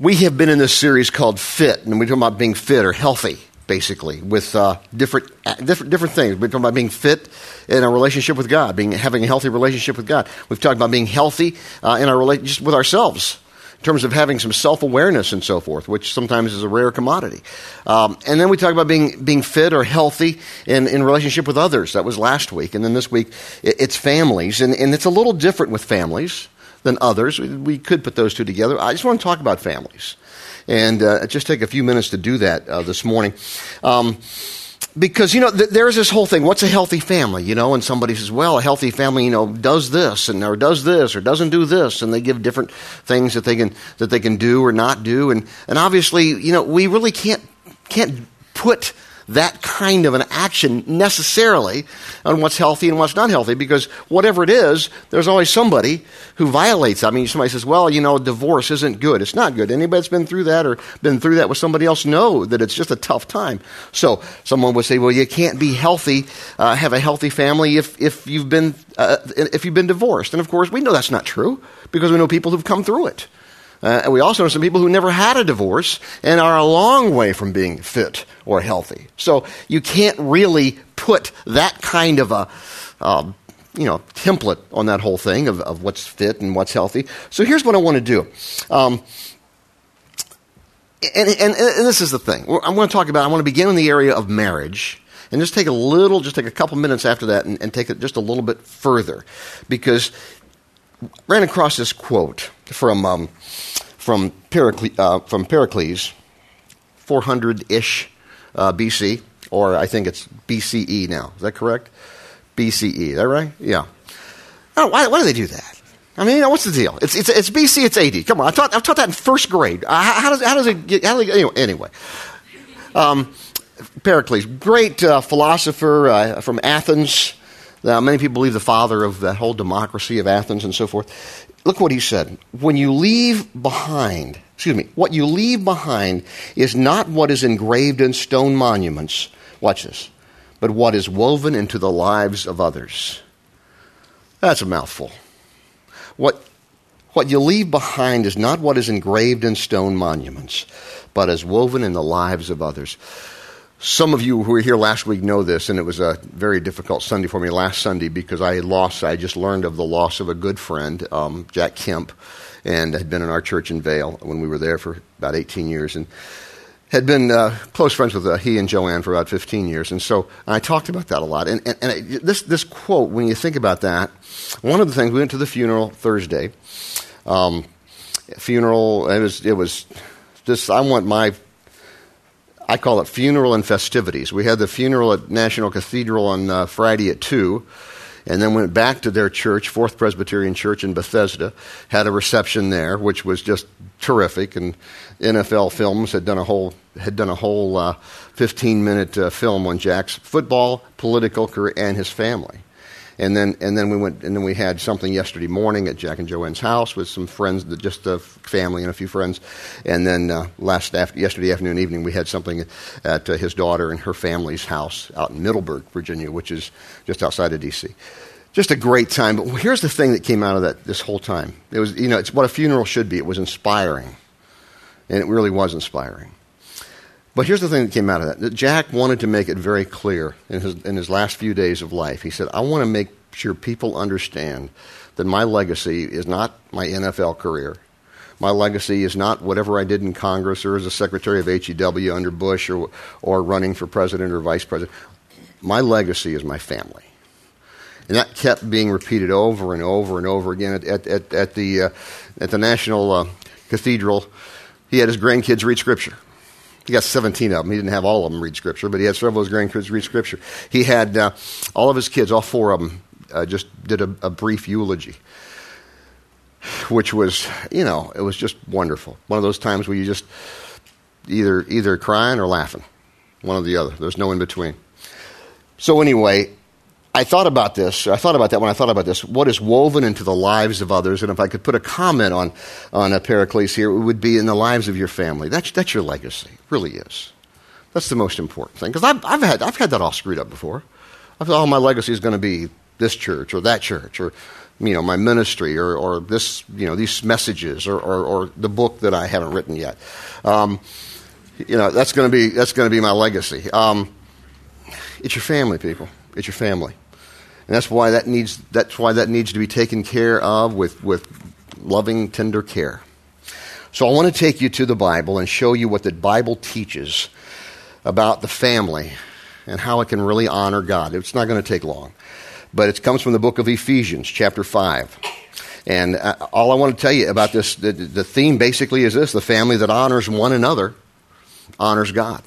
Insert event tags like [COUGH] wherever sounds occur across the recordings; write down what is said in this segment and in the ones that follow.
We have been in this series called Fit, and we're talking about being fit or healthy, basically, with uh, different, uh, different, different things. We're talking about being fit in our relationship with God, being, having a healthy relationship with God. We've talked about being healthy uh, in our relationship with ourselves, in terms of having some self awareness and so forth, which sometimes is a rare commodity. Um, and then we talk about being, being fit or healthy in, in relationship with others. That was last week. And then this week, it's families. And, and it's a little different with families than others. We, could put those two together. I just want to talk about families and uh, just take a few minutes to do that uh, this morning. Um, because, you know, th- there's this whole thing. What's a healthy family? You know, and somebody says, well, a healthy family, you know, does this and or does this or doesn't do this. And they give different things that they can, that they can do or not do. And, and obviously, you know, we really can't, can't put that kind of an action necessarily on what's healthy and what's not healthy because whatever it is, there's always somebody who violates. I mean, somebody says, well, you know, divorce isn't good. It's not good. Anybody that's been through that or been through that with somebody else know that it's just a tough time. So someone would say, well, you can't be healthy, uh, have a healthy family if, if you've been, uh, if you've been divorced. And of course, we know that's not true because we know people who've come through it. Uh, and we also know some people who never had a divorce and are a long way from being fit or healthy. So you can't really put that kind of a, um, you know, template on that whole thing of, of what's fit and what's healthy. So here's what I want to do. Um, and, and, and, this is the thing. I'm going to talk about, I want to begin in the area of marriage and just take a little, just take a couple minutes after that and, and take it just a little bit further. Because ran across this quote from um, from, Pericles, uh, from Pericles, 400 ish uh, BC, or I think it's BCE now. Is that correct? BCE. Is that right? Yeah. Oh, why, why do they do that? I mean, you know, what's the deal? It's, it's, it's BC, it's AD. Come on, I taught, I taught that in first grade. Uh, how, how, does, how does it get, how does it, anyway. anyway. Um, Pericles, great uh, philosopher uh, from Athens. Uh, many people believe the father of the whole democracy of Athens and so forth. Look what he said. When you leave behind, excuse me, what you leave behind is not what is engraved in stone monuments. Watch this. But what is woven into the lives of others. That's a mouthful. What, what you leave behind is not what is engraved in stone monuments, but is woven in the lives of others. Some of you who were here last week know this, and it was a very difficult Sunday for me last Sunday because I lost, I just learned of the loss of a good friend, um, Jack Kemp, and had been in our church in Vail when we were there for about 18 years, and had been uh, close friends with uh, he and Joanne for about 15 years. And so and I talked about that a lot. And, and, and this, this quote, when you think about that, one of the things, we went to the funeral Thursday. Um, funeral, it was, it was just, I want my I call it funeral and festivities. We had the funeral at National Cathedral on uh, Friday at 2, and then went back to their church, Fourth Presbyterian Church in Bethesda, had a reception there, which was just terrific. And NFL Films had done a whole had done a whole uh, 15 minute uh, film on Jack's football, political career, and his family. And then, and then we went, and then we had something yesterday morning at Jack and Joanne's house with some friends, just a family and a few friends. And then uh, last after, yesterday afternoon, and evening, we had something at uh, his daughter and her family's house out in Middleburg, Virginia, which is just outside of D.C. Just a great time. But here's the thing that came out of that this whole time. It was, you know, it's what a funeral should be. It was inspiring, and it really was inspiring. But here's the thing that came out of that. Jack wanted to make it very clear in his, in his last few days of life. He said, I want to make sure people understand that my legacy is not my NFL career. My legacy is not whatever I did in Congress or as a secretary of HEW under Bush or, or running for president or vice president. My legacy is my family. And that kept being repeated over and over and over again at, at, at, at the, uh, at the National uh, Cathedral. He had his grandkids read Scripture. He got 17 of them. He didn't have all of them read Scripture, but he had several of his grandkids read Scripture. He had uh, all of his kids, all four of them, uh, just did a, a brief eulogy, which was, you know, it was just wonderful. One of those times where you just either either crying or laughing, one or the other. There's no in between. So anyway, I thought about this. I thought about that when I thought about this. What is woven into the lives of others? And if I could put a comment on, on a Pericles here, it would be in the lives of your family. That's, that's your legacy. It really is. That's the most important thing. Because I've, I've, had, I've had that all screwed up before. I thought, oh, my legacy is going to be this church or that church or you know, my ministry or, or this, you know, these messages or, or, or the book that I haven't written yet. Um, you know, that's going to be that's going to be my legacy. Um, it's your family, people. It's your family, and that's why that needs that's why that needs to be taken care of with with loving, tender care. So I want to take you to the Bible and show you what the Bible teaches about the family and how it can really honor God. It's not going to take long but it comes from the book of Ephesians, chapter 5. And uh, all I want to tell you about this, the, the theme basically is this the family that honors one another honors God.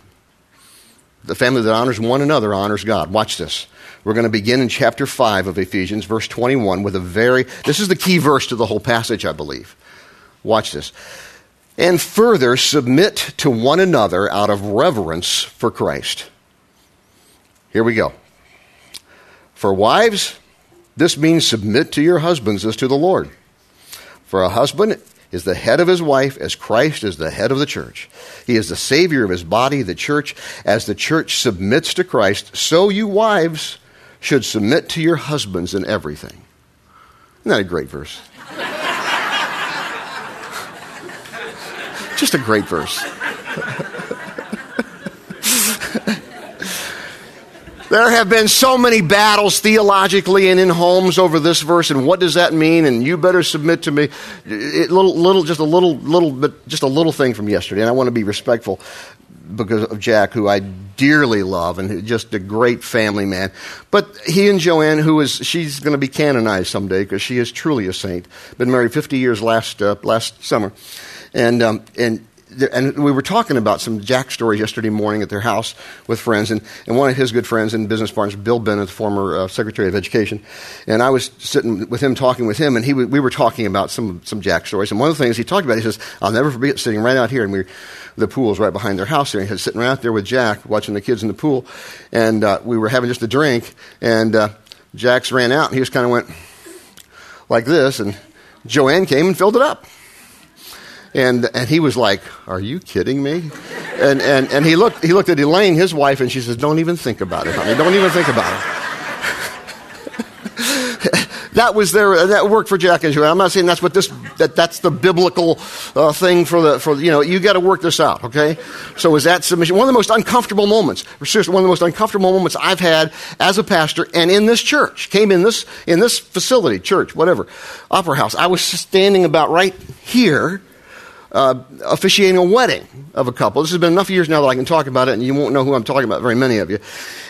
The family that honors one another honors God. Watch this. We're going to begin in chapter 5 of Ephesians, verse 21, with a very, this is the key verse to the whole passage, I believe. Watch this. And further, submit to one another out of reverence for Christ. Here we go. For wives, this means submit to your husbands as to the Lord. For a husband is the head of his wife as Christ is the head of the church. He is the Savior of his body, the church. As the church submits to Christ, so you wives should submit to your husbands in everything. Isn't that a great verse? [LAUGHS] Just a great verse. [LAUGHS] There have been so many battles theologically and in homes over this verse, and what does that mean? And you better submit to me. It, little, little, just a little, little bit, just a little thing from yesterday, and I want to be respectful because of Jack, who I dearly love, and just a great family man. But he and Joanne, who is she's going to be canonized someday because she is truly a saint. Been married 50 years last uh, last summer, and um, and and we were talking about some Jack stories yesterday morning at their house with friends, and, and one of his good friends and business partners, Bill Bennett, former uh, Secretary of Education, and I was sitting with him talking with him, and he we were talking about some some Jack stories, and one of the things he talked about, he says, "I'll never forget sitting right out here, and we the pool's right behind their house there, and he was sitting right out there with Jack, watching the kids in the pool, and uh, we were having just a drink, and uh, Jack's ran out, and he just kind of went like this, and Joanne came and filled it up." And, and he was like, Are you kidding me? And, and, and he, looked, he looked at Elayne, his wife, and she says, Don't even think about it, honey. Don't even think about it. [LAUGHS] that was their, that worked for Jack and Joanne. I'm not saying that's what this, that, that's the biblical uh, thing for the, for, you know, you got to work this out, okay? So was that submission? One of the most uncomfortable moments, seriously, one of the most uncomfortable moments I've had as a pastor and in this church, came in this, in this facility, church, whatever, opera house. I was standing about right here, uh, officiating a wedding of a couple. This has been enough years now that I can talk about it, and you won't know who I'm talking about, very many of you.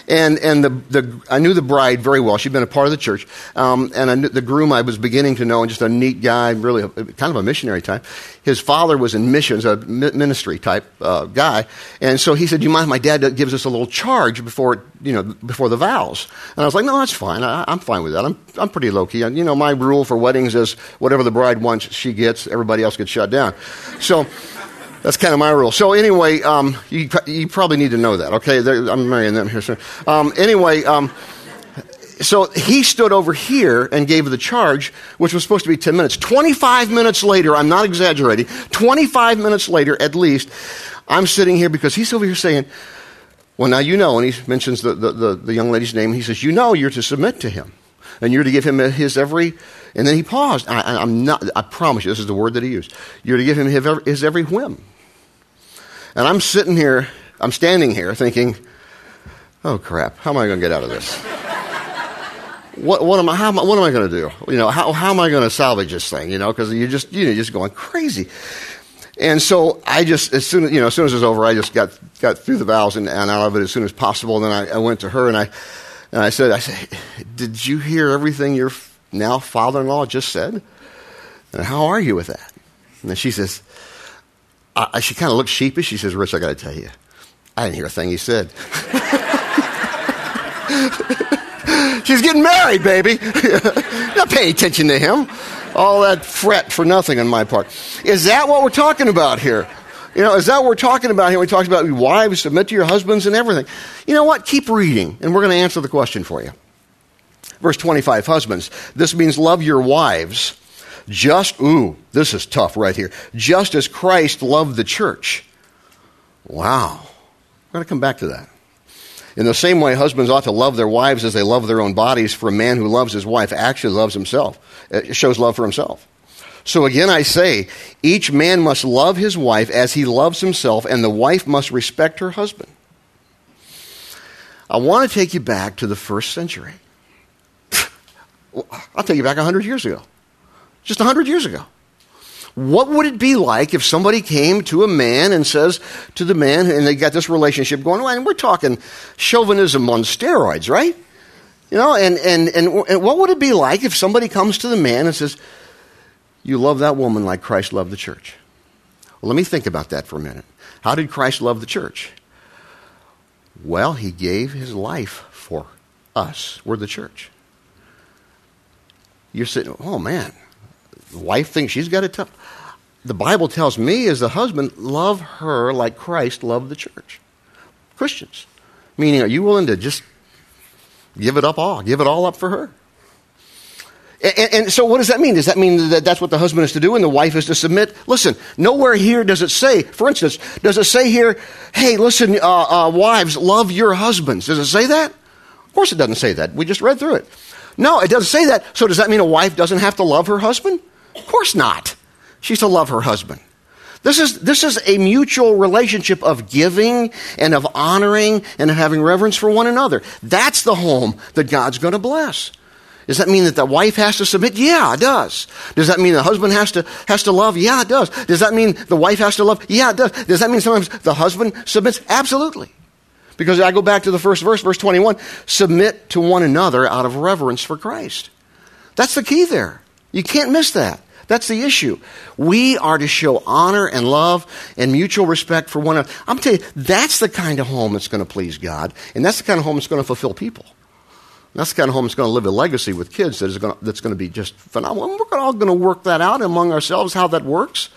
And, and the, the, I knew the bride very well. She'd been a part of the church. Um, and knew, the groom I was beginning to know, and just a neat guy, really a, kind of a missionary type. His father was in missions, a ministry type uh, guy. And so he said, "Do you mind? if My dad gives us a little charge before, you know, before the vows." And I was like, "No, that's fine. I, am fine with that. I'm, I'm pretty low key. And, you know, my rule for weddings is whatever the bride wants, she gets. Everybody else gets shut down." So that's kind of my rule. So anyway, um, you, you probably need to know that. Okay, They're, I'm marrying them here soon. Um, anyway, um, so he stood over here and gave the charge, which was supposed to be 10 minutes. 25 minutes later, I'm not exaggerating, 25 minutes later at least, I'm sitting here because he's over here saying, well, now you know, and he mentions the, the, the, the young lady's name. He says, you know, you're to submit to him. And you're to give him his every, and then he paused. I, am not, I promise you, this is the word that he used. You're to give him his every whim. And I'm sitting here, I'm standing here thinking, oh crap, how am I going to get out of this? what, what, am I, how, what am I going to do? You know, how, how am I going to salvage this thing? You know, because you're just, you know, just going crazy. And so I just, as soon as, you know, as soon as it was over, I just got, got through the vows and, and out of it as soon as possible. And then I, I went to her and I, and I said, I said, did you hear everything your now father-in-law just said? And how are you with that? And she says, I, she kind of looked sheepish. She says, Rich, I got to tell you, I didn't hear a thing he said. [LAUGHS] She's getting married, baby. [LAUGHS] Not paying attention to him. All that fret for nothing on my part. Is that what we're talking about here? You know, is that what we're talking about here? We talked about wives submit to your husbands and everything. You know what? Keep reading, and we're going to answer the question for you. Verse 25, husbands, this means love your wives just, ooh, this is tough right here. Just as Christ loved the church. Wow. We're going to come back to that. In the same way, husbands ought to love their wives as they love their own bodies, for a man who loves his wife actually loves himself, it shows love for himself. So again, I say, each man must love his wife as he loves himself, and the wife must respect her husband. I want to take you back to the first century. [LAUGHS] I'll take you back 100 years ago. Just 100 years ago. What would it be like if somebody came to a man and says to the man, and they got this relationship going on, and we're talking chauvinism on steroids, right? You know, and, and, and, and what would it be like if somebody comes to the man and says, You love that woman like Christ loved the church? Well, let me think about that for a minute. How did Christ love the church? Well, he gave his life for us. We're the church. You're sitting, oh man, the wife thinks she's got it tough. The Bible tells me, as the husband, love her like Christ loved the church. Christians. Meaning, are you willing to just give it up all? Give it all up for her? And, and, so, what does that mean? Does that mean that that's what the husband is to do and the wife is to submit? Listen, nowhere here does it say, for instance, does it say here, hey, listen, uh, uh, wives, love your husbands? Does it say that? Of course, it doesn't say that. We just read through it. No, it doesn't say that. So, does that mean a wife doesn't have to love her husband? Of course not. She's to love her husband. This is, this is a mutual relationship of giving and of honoring and of having reverence for one another. That's the home that God's going to bless. Does that mean that the wife has to submit? Yeah, it does. Does that mean the husband has to, has to love? Yeah, it does. Does that mean the wife has to love? Yeah, it does. Does that mean sometimes the husband submits? Absolutely. Because I go back to the first verse, verse 21 submit to one another out of reverence for Christ. That's the key there. You can't miss that. That's the issue. We are to show honor and love and mutual respect for one another. I'm telling you, that's the kind of home that's going to please God, and that's the kind of home that's going to fulfill people. That's the kind of home that's going to live a legacy with kids that is going to, that's going to be just phenomenal. And we're all going to work that out among ourselves, how that works.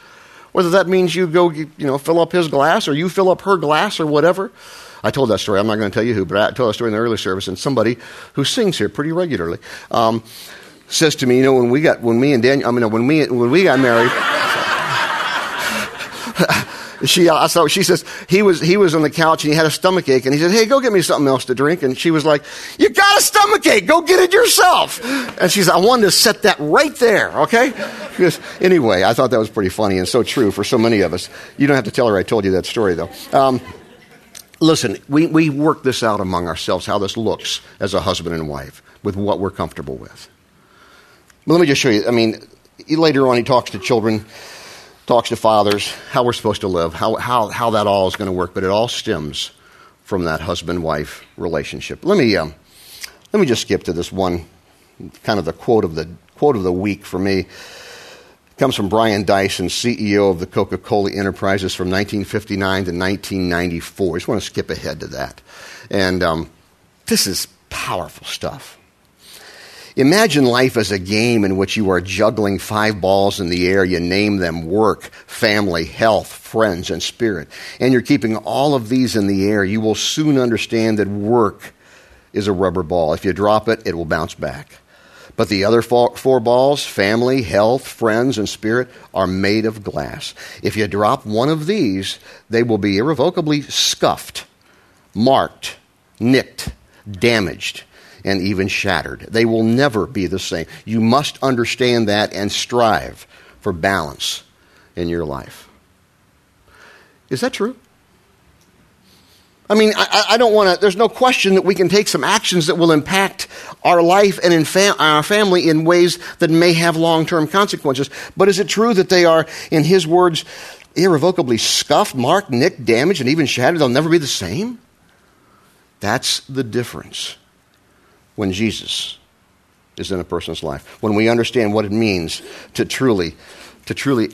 Whether that means you go, you know, fill up his glass or you fill up her glass or whatever. I told that story. I'm not going to tell you who, but I told that story in the early service. And somebody who sings here pretty regularly um, says to me, you know, when we got, when me and Daniel, I mean, when we, when we got married, she, uh, so she says, he was, he was on the couch and he had a stomach ache and he said, hey, go get me something else to drink. And she was like, you got a stomach ache. Go get it yourself. And she said, I wanted to set that right there. Okay. Because anyway, I thought that was pretty funny and so true for so many of us. You don't have to tell her I told you that story though. Um, listen, we, we work this out among ourselves, how this looks as a husband and wife with what we're comfortable with. But let me just show you. I mean, later on, he talks to children, talks to fathers, how we're supposed to live, how, how, how that all is going to work. But it all stems from that husband wife relationship. Let me, um, let me just skip to this one kind of the quote of the, quote of the week for me. It comes from Brian Dyson, CEO of the Coca Cola Enterprises from 1959 to 1994. I just want to skip ahead to that. And um, this is powerful stuff. Imagine life as a game in which you are juggling five balls in the air. You name them work, family, health, friends, and spirit. And you're keeping all of these in the air. You will soon understand that work is a rubber ball. If you drop it, it will bounce back. But the other four balls, family, health, friends, and spirit, are made of glass. If you drop one of these, they will be irrevocably scuffed, marked, nicked, damaged and even shattered. They will never be the same. You must understand that and strive for balance in your life. Is that true? I mean, I, I don't want to, there's no question that we can take some actions that will impact our life and fam- our family in ways that may have long term consequences. But is it true that they are, in his words, irrevocably scuffed, marked, nicked, damaged, and even shattered? They'll never be the same? That's the difference when Jesus is in a person's life. When we understand what it means to truly, to truly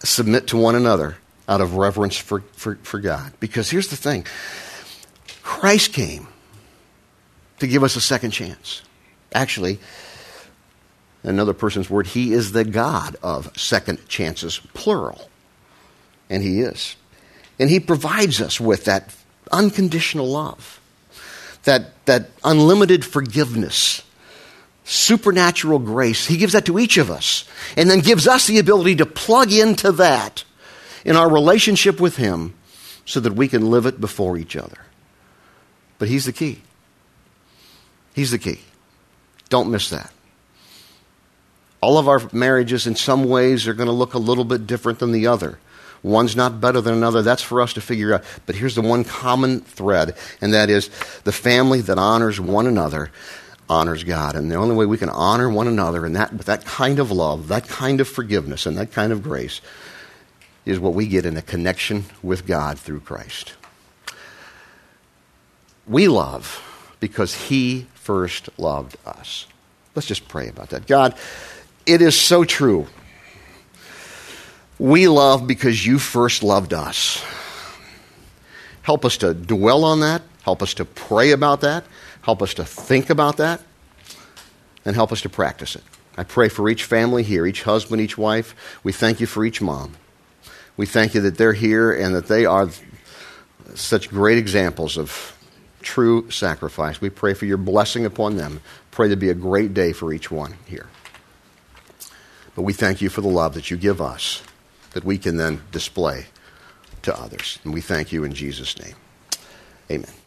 submit to one another out of reverence for, for, for God. Because here's the thing Christ came to give us a second chance. Actually, another person's word, he is the God of second chances, plural. And he is. And he provides us with that unconditional love that, that unlimited forgiveness, supernatural grace. He gives that to each of us and then gives us the ability to plug into that in our relationship with Him so that we can live it before each other. But He's the key. He's the key. Don't miss that. All of our marriages, in some ways, are going to look a little bit different than the other. One's not better than another. That's for us to figure out. But here's the one common thread, and that is the family that honors one another honors God. And the only way we can honor one another and that, with that kind of love, that kind of forgiveness, and that kind of grace is what we get in a connection with God through Christ. We love because He first loved us. Let's just pray about that. God, it is so true. We love because you first loved us. Help us to dwell on that. Help us to pray about that. Help us to think about that. And help us to practice it. I pray for each family here, each husband, each wife. We thank you for each mom. We thank you that they're here and that they are such great examples of true sacrifice. We pray for your blessing upon them. Pray to be a great day for each one here. But we thank you for the love that you give us that we can then display to others. And we thank you in Jesus' name. Amen.